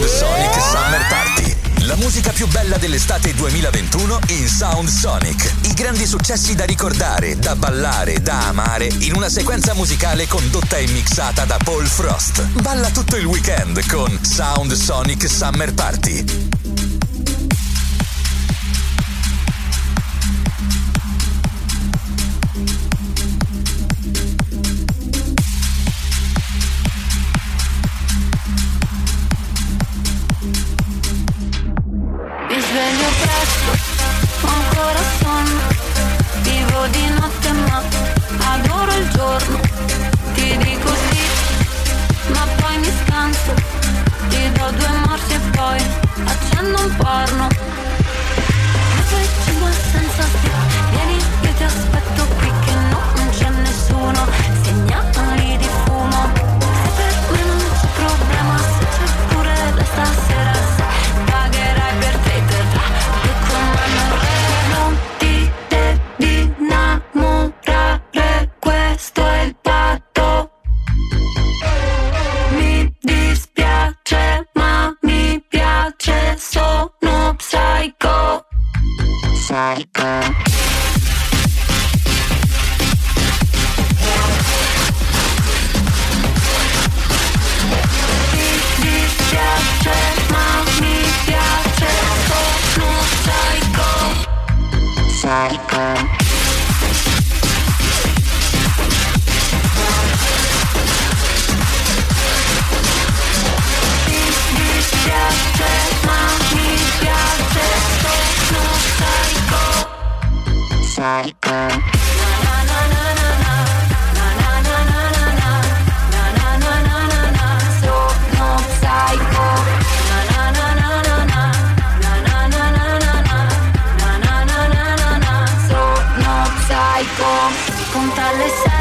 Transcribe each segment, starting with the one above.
Sound Sonic Summer Party. La musica più bella dell'estate 2021 in Sound Sonic. I grandi successi da ricordare, da ballare, da amare in una sequenza musicale condotta e mixata da Paul Frost. Balla tutto il weekend con Sound Sonic Summer Party. Contarle sal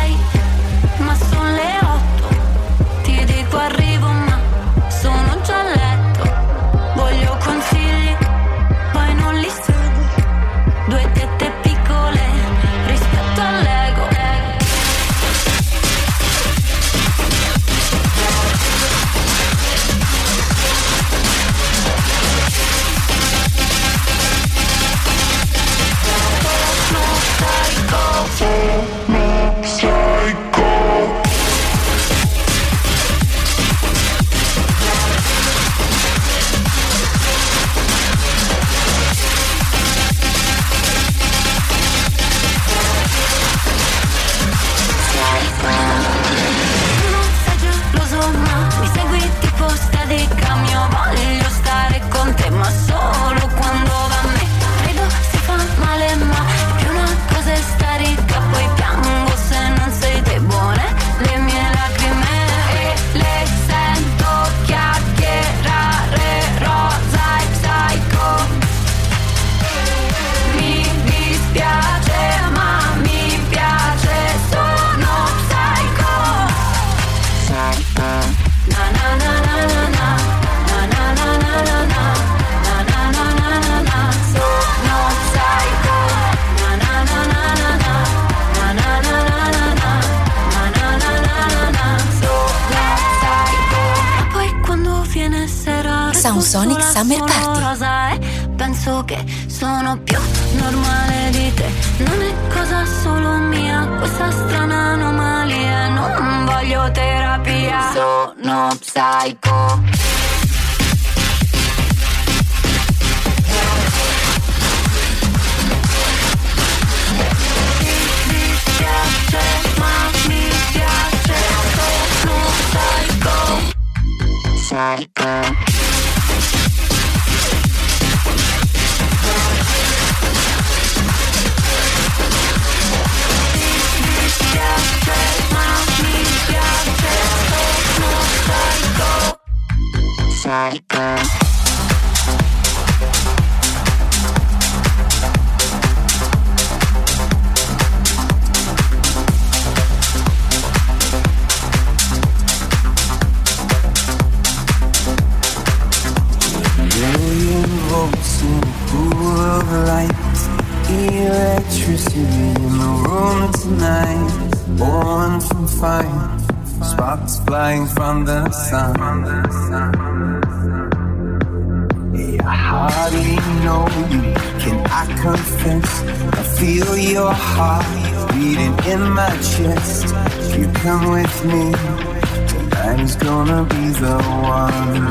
Summer Party. Rosa e penso che sono più normale di te. Non è cosa solo mia, questa strana anomalia. Non voglio terapia, sono psycho. Mi piace, ma mi piace, sono psycho. Psycho. Flying from the sun. You. Can I confess? I feel your heart beating in my chest. If you come with me. Tonight is gonna be the one.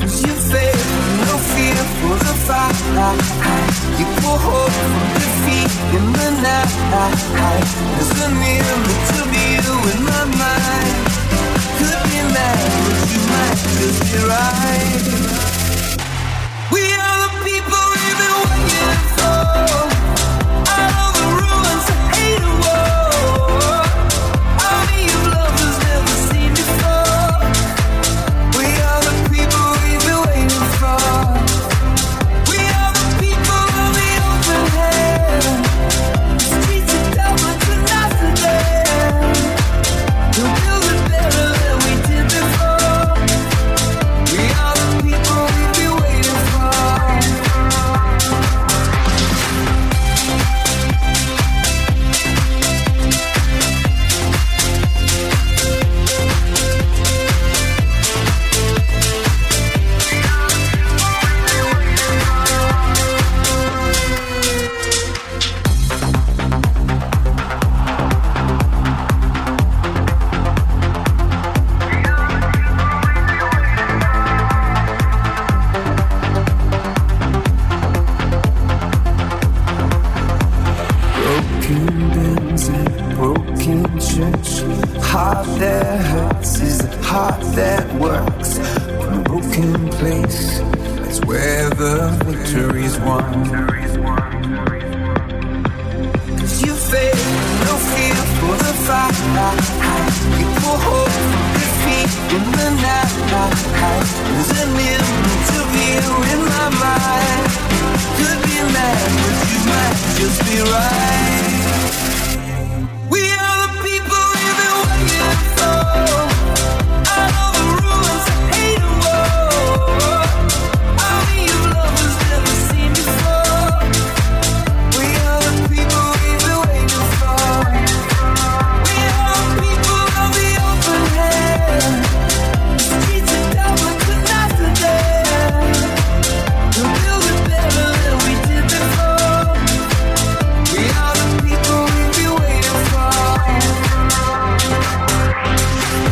Cause you feel no fear for the fight. You pull hope from defeat in the night. There's an image of you in my mind. We are the people we've been waiting.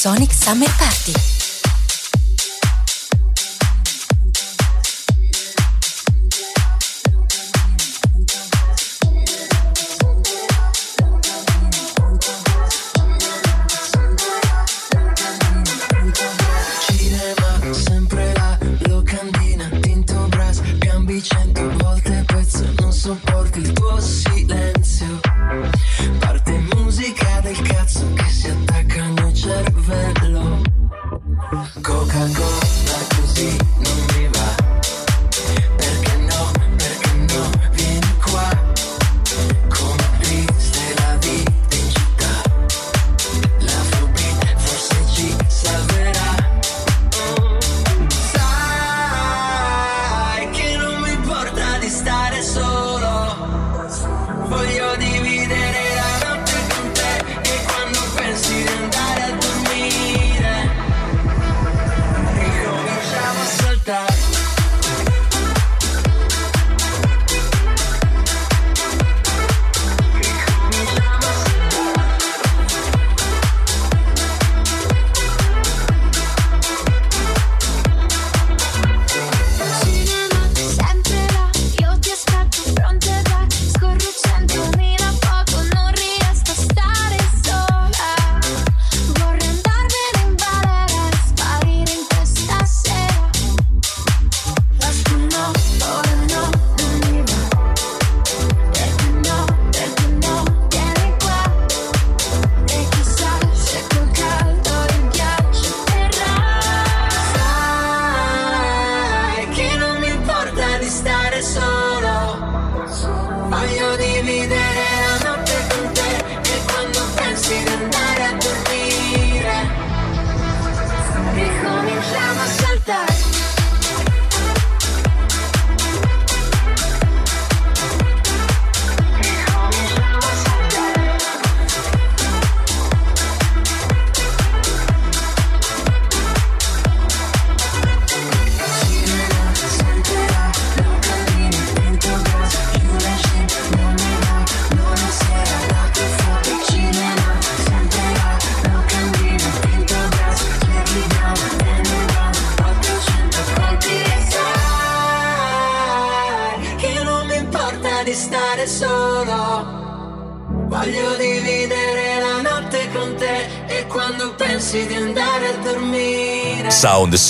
Sonic Summer Party.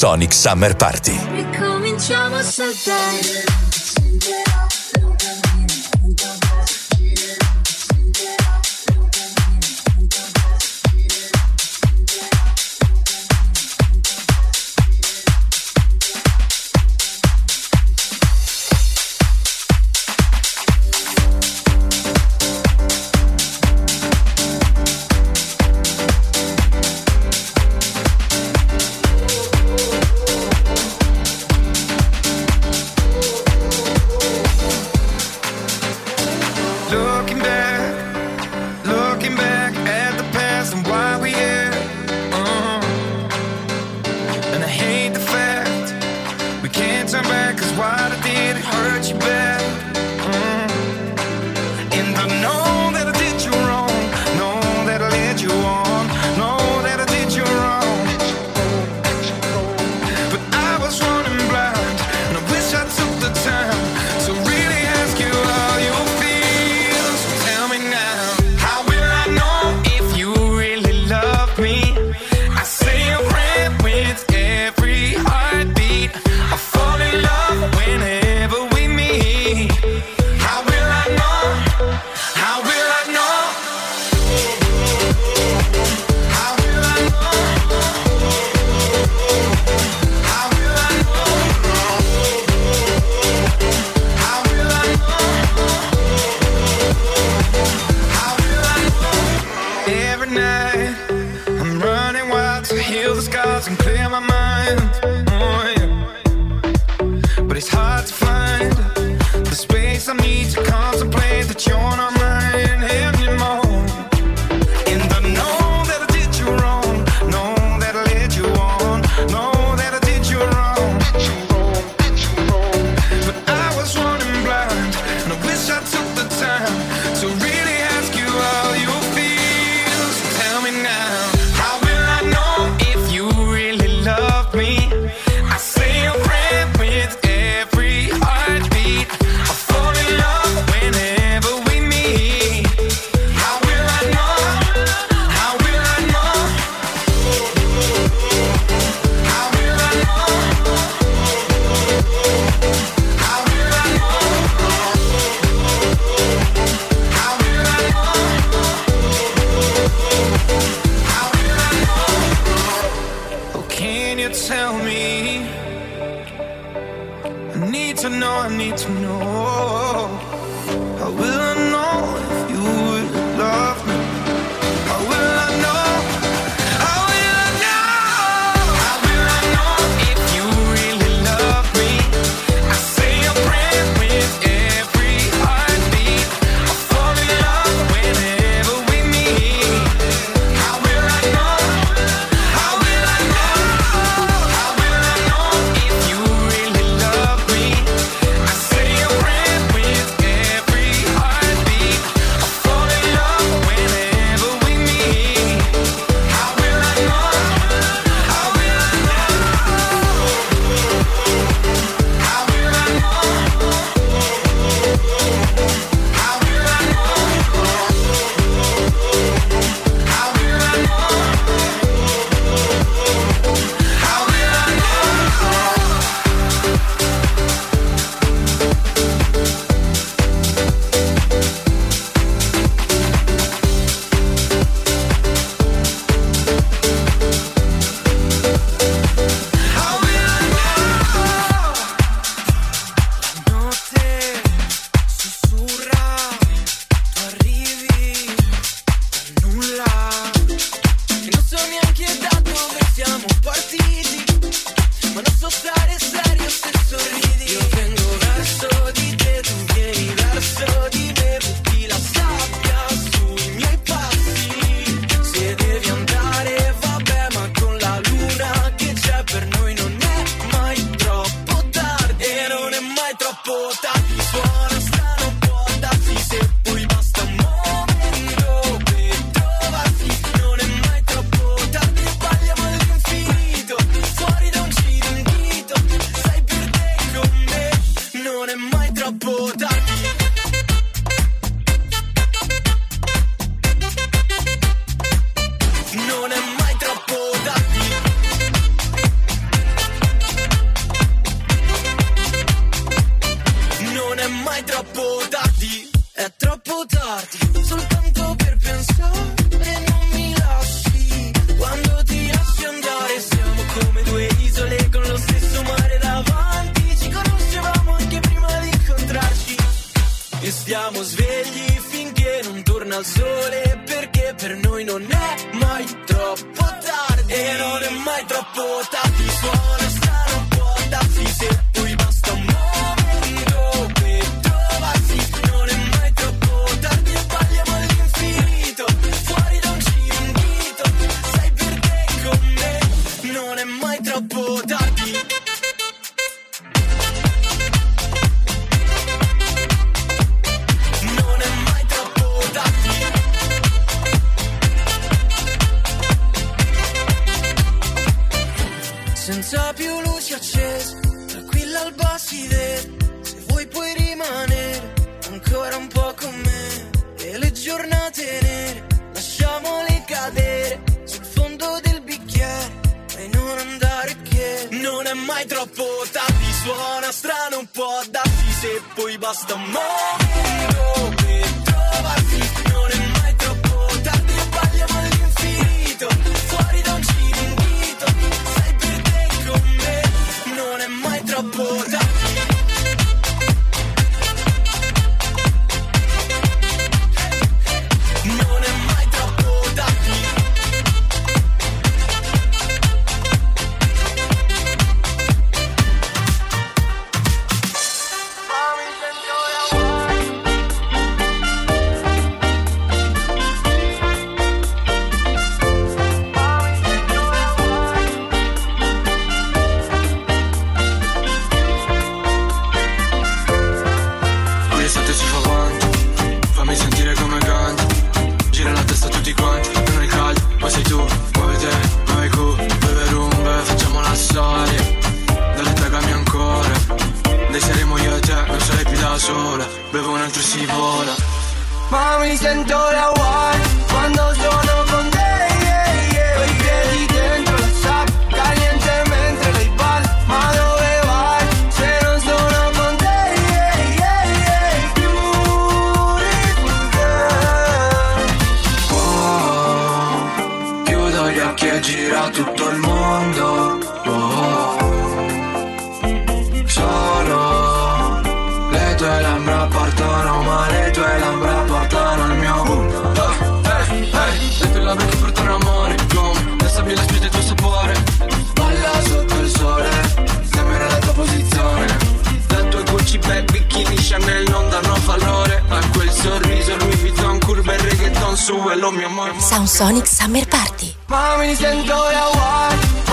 Sonic Summer Party. Ricominciamo a saltare. senza più luci accese, tranquilla al basside, se vuoi puoi rimanere ancora un po' con me. E le giornate nere, lasciamole cadere sul fondo del bicchiere e non andare che non è mai troppo tardi, suona strano un po', darti se poi basta un momento. troppo da Chiudo gli occhi e gira tutto il mondo. Oh, solo le tue labbra portano, ma le tue labbra portano al mio punto. Eh, eh, eh, le tue labbra che portano amore, come le sabbie, le spie del tuo sapore. Balla sotto il sole, sembra la tua posizione. La tua Gucci bag, bikini, Chanel non danno valore a quel sorriso, Louis Vuitton, curve, reggaeton, su e lo mio amore. Sound Sonic Summer Party. Ma mi sento la one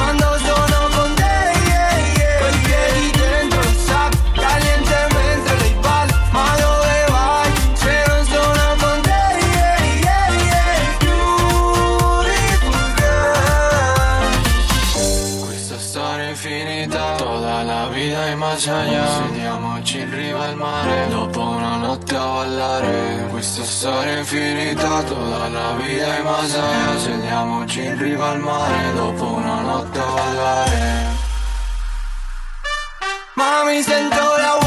Infinita, toda la y más allá. Sediamoci in riva al mare, dopo una notte a ballare. Ma mi sento la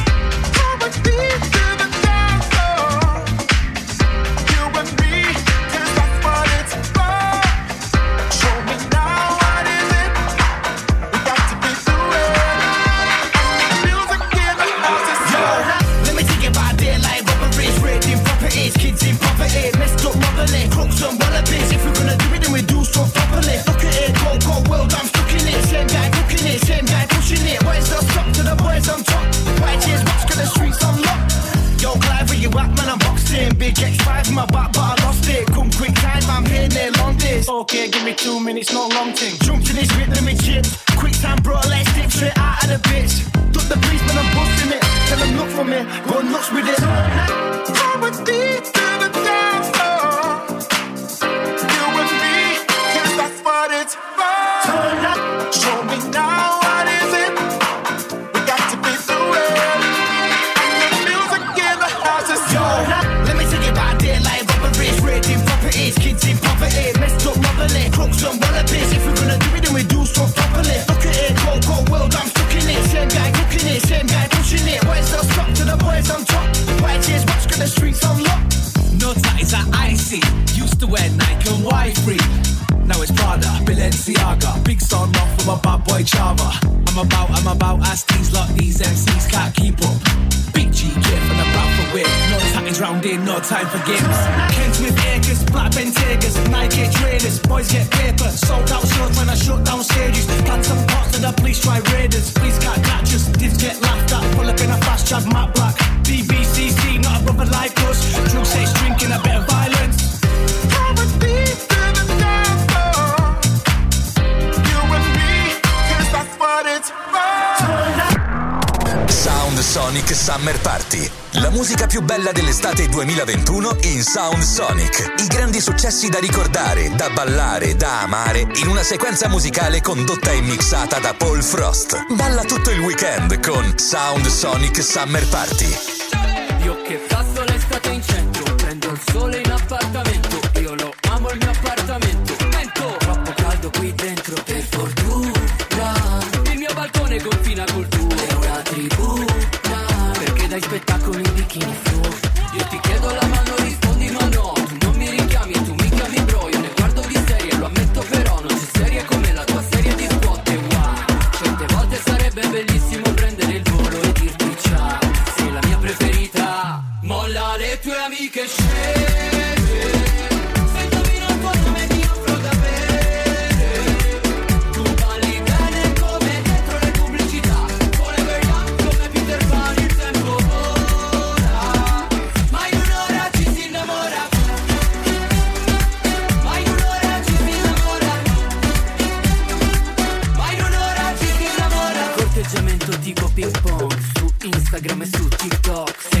now it's Prada, Balenciaga. Big star off from my bad boy chava. I'm about, I'm about, ask these lot, these MCs can't keep up. Big G gift and I'm out for whip. No tatties round in, no time for games. Kings with acres, black Bentaygas, Nike trainers. Boys get paper, sold out shows when I shut down stages. Plant some pots and the police try raiders. Please can't catch us, divs get laughed at. Pull up in a fast chat, Matt Black. DBCC, not a brother like us. Drugs, say drinking, a bit of violence. Sonic Summer Party. La musica più bella dell'estate 2021 in Sound Sonic. I grandi successi da ricordare, da ballare, da amare in una sequenza musicale condotta e mixata da Paul Frost. Balla tutto il weekend con Sound Sonic Summer Party. Io che passo l'estate in centro, prendo il sole in appartamento. Io lo amo il mio appartamento. Vento troppo caldo qui dentro, per fortuna. Il mio balcone confina col tuo spettacoli in bikini. ping-pong, su Instagram e su TikTok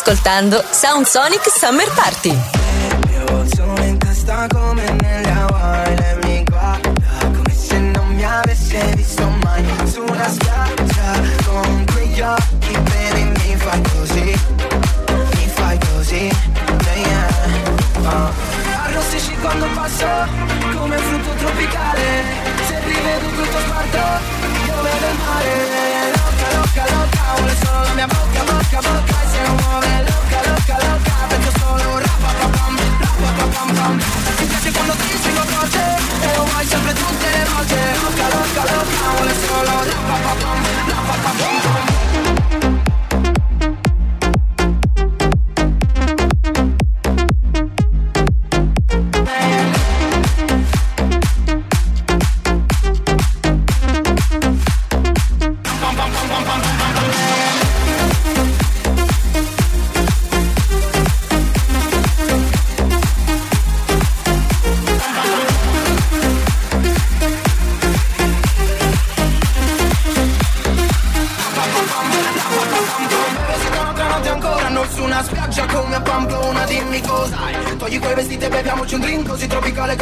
ascoltando Sound Sonic Summer Party. Emozione in testa come nelle mi guarda come se non mi avesse visto mai su spiaggia con quegli occhi veri mi fai così, mi fai così. Arrossisci quando passo come un frutto tropicale, se rivedo tutto sparto dove del mare, loca, loca, loca, vuole solo la mia bocca, bocca, bocca color. La, pa, pa, pam, la, pa, pa, pam.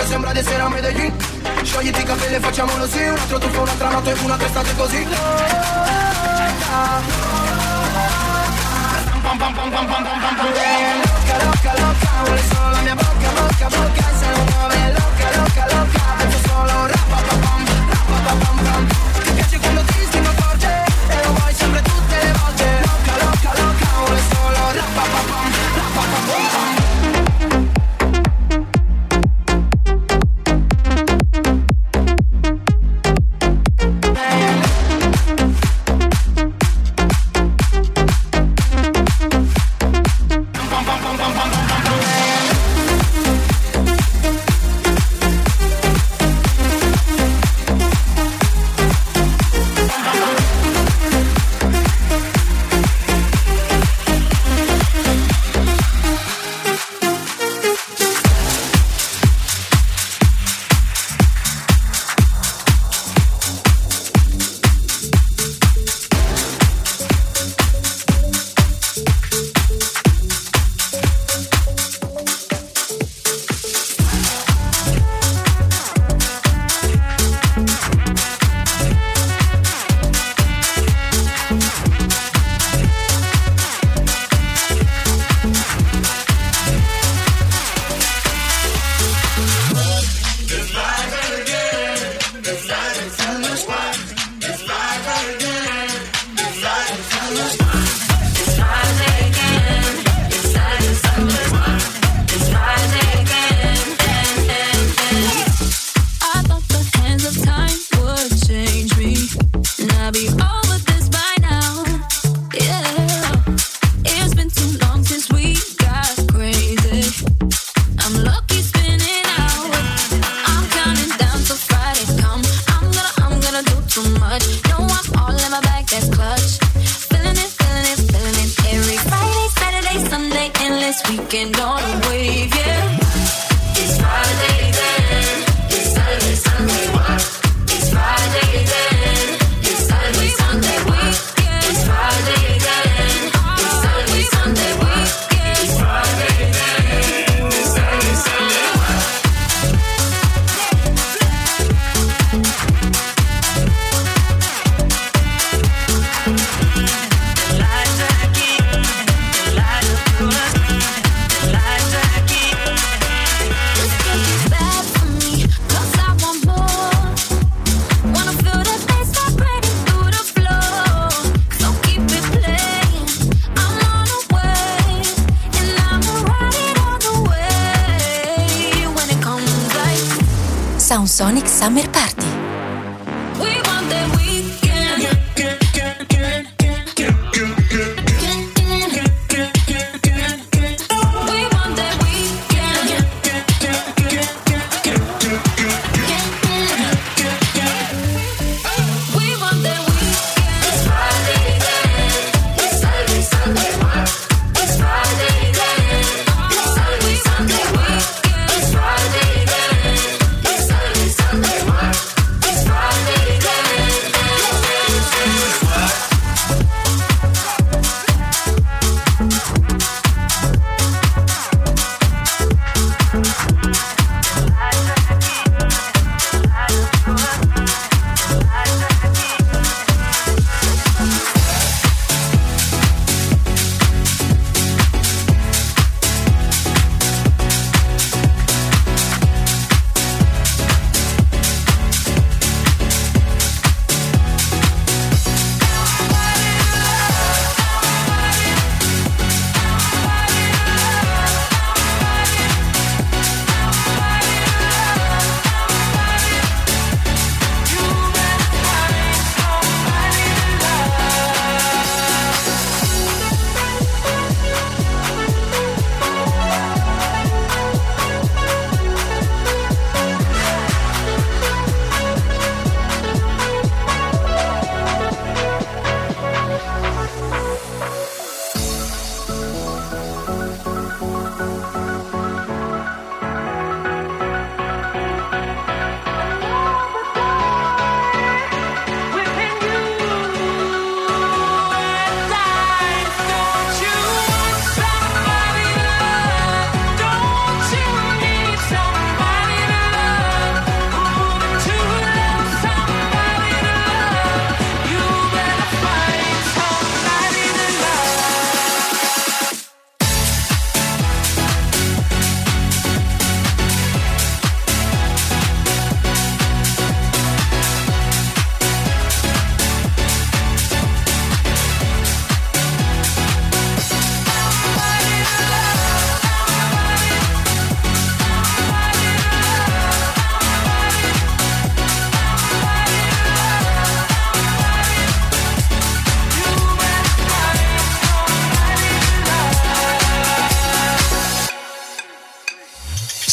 sembra di essere a Medellin Sciogliti i capelli e facciamolo sì Un altro tuffo, un'altra notte, una testate così. Loca, loca, loca, vuole solo la mia bocca, bocca, bocca Se non muove, loca, loca, loca, faccio solo Rapapapam, rapapapam, pam. Ti piace quando ti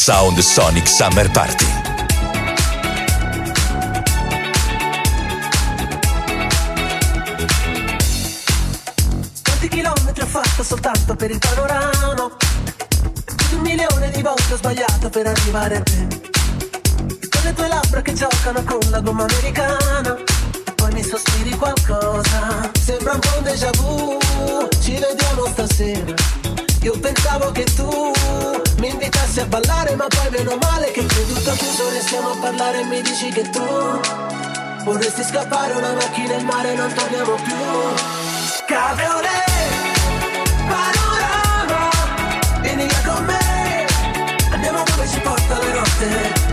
Sound Sonic Summer Party. Quanti chilometri ho fatto soltanto per il panorama? Un milione di volte ho sbagliato per arrivare a te. Con le tue labbra che giocano con la gomma americana. E poi mi sospiri qualcosa. Sembra un po' un déjà vu. Ci vediamo stasera. Io pensavo che tu invitassi a ballare, ma poi meno male che creduto chiuso restiamo a parlare e mi dici che tu vorresti scappare una macchina in mare non torniamo più. Cabriolet, panorama, vieni via con me, andiamo dove ci porta la notte.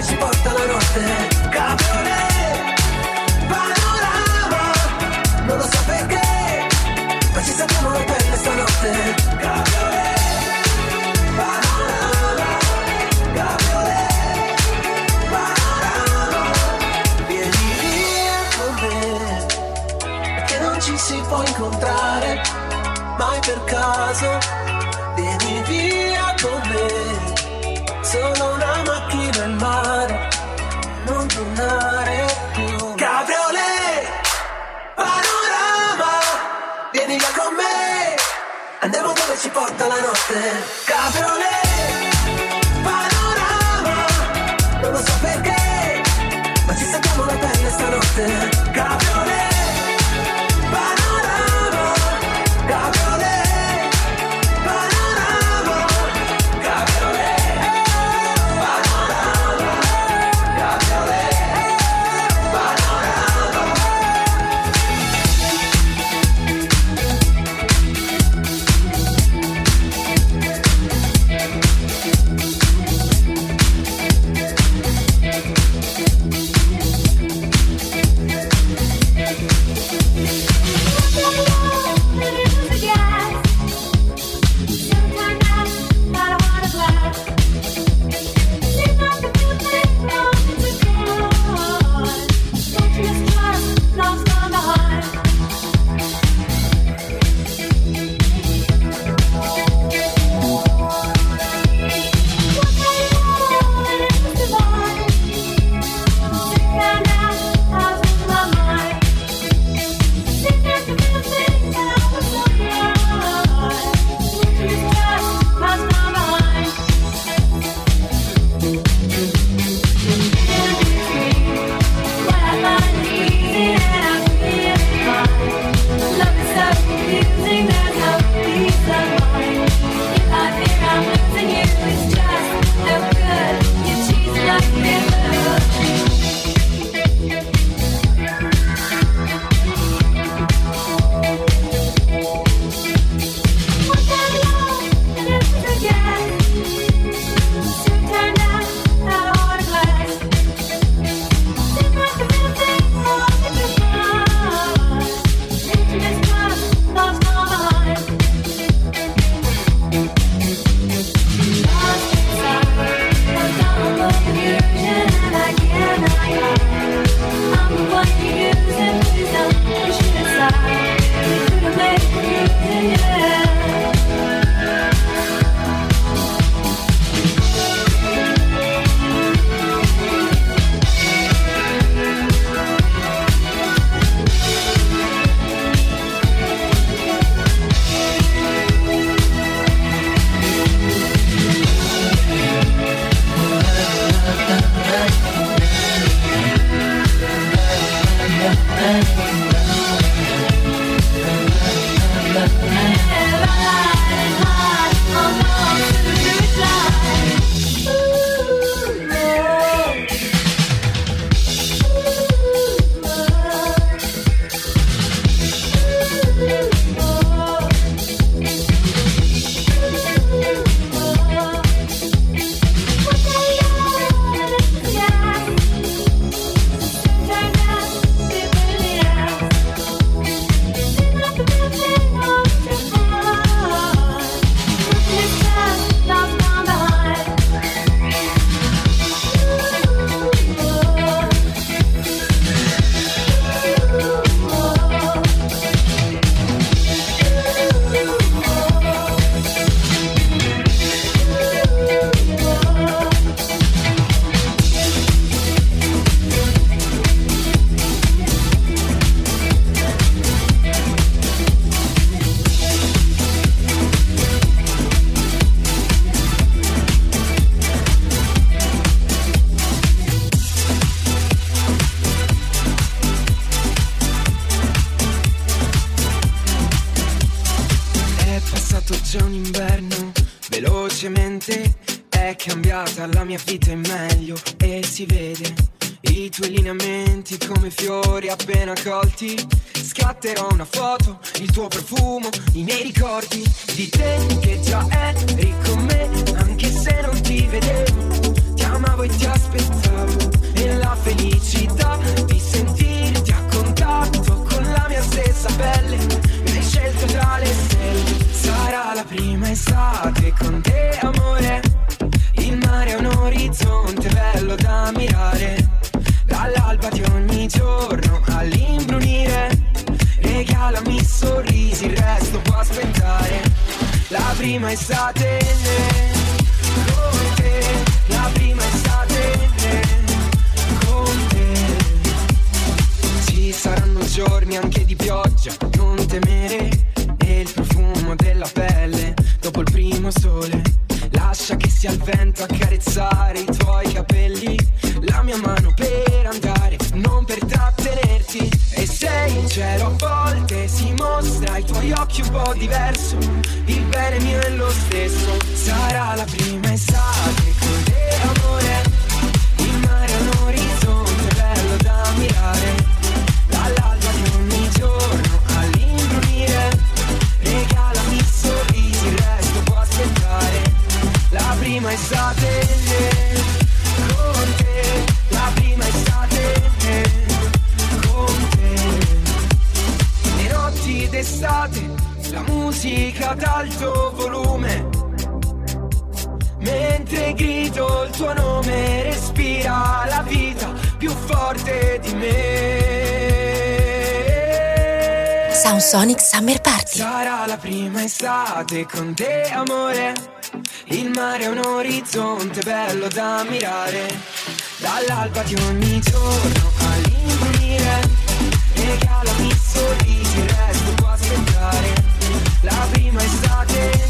dove ci porta la notte. Cabriolet, panorama, non lo so perché, ma ci salviamo la pelle stanotte. Cabriolet, panorama, cabriolet, panorama, vieni via con me, che non ci si può incontrare mai per caso. Vieni via con me, solo porta la notte. Cabriolet, panorama, non lo so perché, ma ci salviamo la pelle stanotte. Prima estate con te, amore. Il mare è un orizzonte bello da ammirare. Dall'alba di ogni giorno all'imbrunire. Regalami sorrisi, il resto può aspettare. La prima estate con te. La prima estate con te. Ci saranno giorni anche di pioggia, non primo sole. Lascia che sia il vento a carezzare i tuoi capelli. La mia mano per andare, non per trattenerti. E sei in cielo a volte si mostra ai tuoi occhi un po' diverso. Il bene mio è lo stesso. Sarà la prima estate con te, amore. Il mare è un orizzonte bello da ammirare. Musica ad alto volume. Mentre grido il tuo nome, respira la vita più forte di me. Sound Sonic Summer Party. Sarà la prima estate con te, amore. Il mare è un orizzonte bello da ammirare. Dall'alba di ogni giorno all'imbrunire. Regalami sorrisi, il resto può aspettare. La prima estate